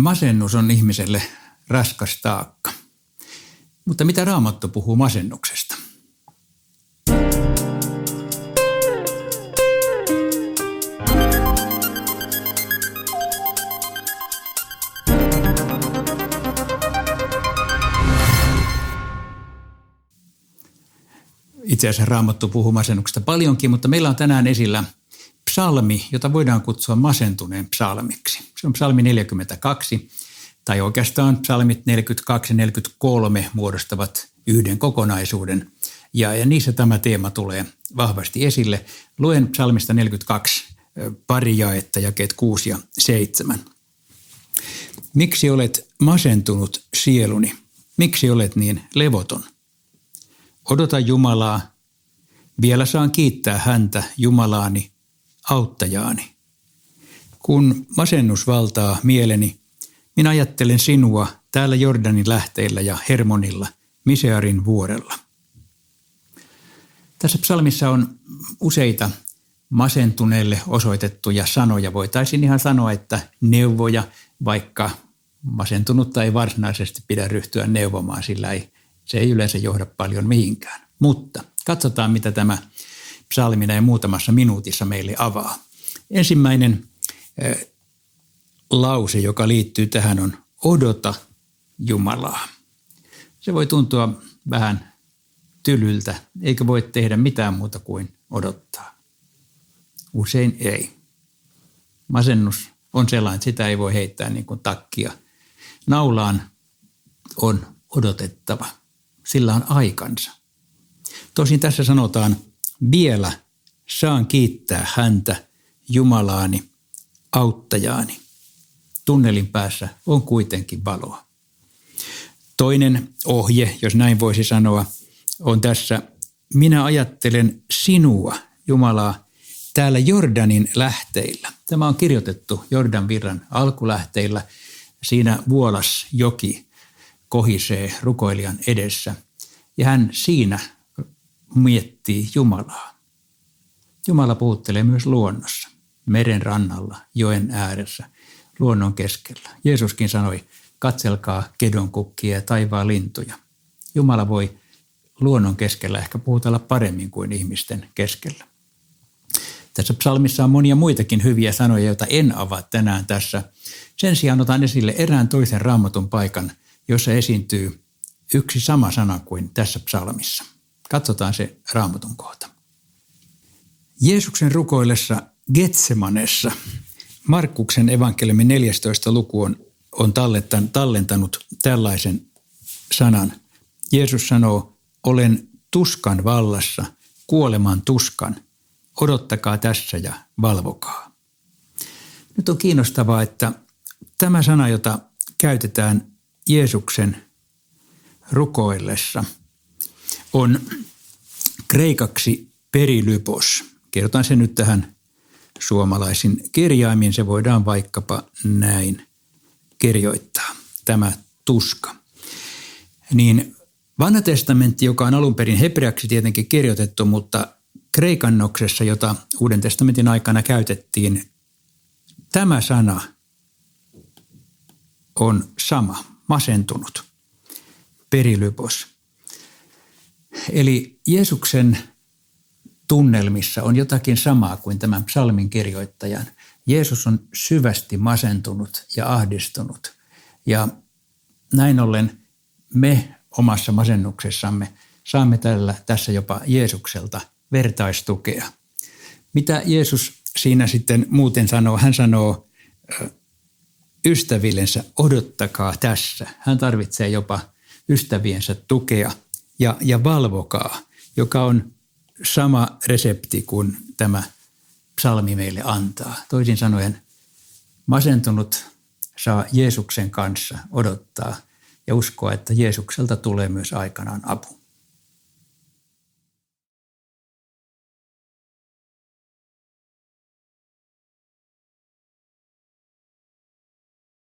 Masennus on ihmiselle raskas taakka. Mutta mitä Raamattu puhuu masennuksesta? Itse asiassa Raamattu puhuu masennuksesta paljonkin, mutta meillä on tänään esillä psalmi, jota voidaan kutsua masentuneen psalmiksi. Se on psalmi 42, tai oikeastaan psalmit 42 ja 43 muodostavat yhden kokonaisuuden. Ja, ja niissä tämä teema tulee vahvasti esille. Luen psalmista 42 pari jaetta, jakeet 6 ja 7. Miksi olet masentunut sieluni? Miksi olet niin levoton? Odota Jumalaa. Vielä saan kiittää häntä, Jumalaani, auttajaani. Kun masennus valtaa mieleni, minä ajattelen sinua täällä Jordanin lähteillä ja Hermonilla, Misearin vuorella. Tässä psalmissa on useita masentuneelle osoitettuja sanoja. Voitaisiin ihan sanoa, että neuvoja, vaikka masentunutta ei varsinaisesti pidä ryhtyä neuvomaan, sillä ei, se ei yleensä johda paljon mihinkään. Mutta katsotaan, mitä tämä psalmi näin muutamassa minuutissa meille avaa. Ensimmäinen lause, joka liittyy tähän, on odota Jumalaa. Se voi tuntua vähän tylyltä, eikä voi tehdä mitään muuta kuin odottaa. Usein ei. Masennus on sellainen, että sitä ei voi heittää niin kuin takkia. Naulaan on odotettava. Sillä on aikansa. Tosin tässä sanotaan, vielä saan kiittää häntä, Jumalaani, auttajaani. Tunnelin päässä on kuitenkin valoa. Toinen ohje, jos näin voisi sanoa, on tässä, minä ajattelen sinua, Jumalaa, täällä Jordanin lähteillä. Tämä on kirjoitettu Jordan virran alkulähteillä. Siinä Vuolas joki kohisee rukoilijan edessä ja hän siinä miettii Jumalaa. Jumala puhuttelee myös luonnossa, meren rannalla, joen ääressä, luonnon keskellä. Jeesuskin sanoi, katselkaa kedon kukkia ja taivaan lintuja. Jumala voi luonnon keskellä ehkä puhutella paremmin kuin ihmisten keskellä. Tässä psalmissa on monia muitakin hyviä sanoja, joita en avaa tänään tässä. Sen sijaan otan esille erään toisen raamatun paikan, jossa esiintyy yksi sama sana kuin tässä psalmissa. Katsotaan se raamatun kohta. Jeesuksen rukoillessa Getsemanessa Markkuksen evankeliumin 14. luku on, on tallentanut tällaisen sanan. Jeesus sanoo, olen tuskan vallassa, kuoleman tuskan, odottakaa tässä ja valvokaa. Nyt on kiinnostavaa, että tämä sana, jota käytetään Jeesuksen rukoillessa, on kreikaksi perilypos. Kerrotaan se nyt tähän suomalaisin kirjaimin. Se voidaan vaikkapa näin kirjoittaa, tämä tuska. Niin vanha testamentti, joka on alun perin hebreaksi tietenkin kirjoitettu, mutta kreikannoksessa, jota Uuden testamentin aikana käytettiin, tämä sana on sama, masentunut, perilypos. Eli Jeesuksen tunnelmissa on jotakin samaa kuin tämän psalmin kirjoittajan. Jeesus on syvästi masentunut ja ahdistunut. Ja näin ollen me omassa masennuksessamme saamme tällä, tässä jopa Jeesukselta vertaistukea. Mitä Jeesus siinä sitten muuten sanoo? Hän sanoo ystävillensä, odottakaa tässä. Hän tarvitsee jopa ystäviensä tukea ja, ja valvokaa, joka on sama resepti kuin tämä psalmi meille antaa. Toisin sanoen masentunut saa Jeesuksen kanssa odottaa ja uskoa, että Jeesukselta tulee myös aikanaan apu.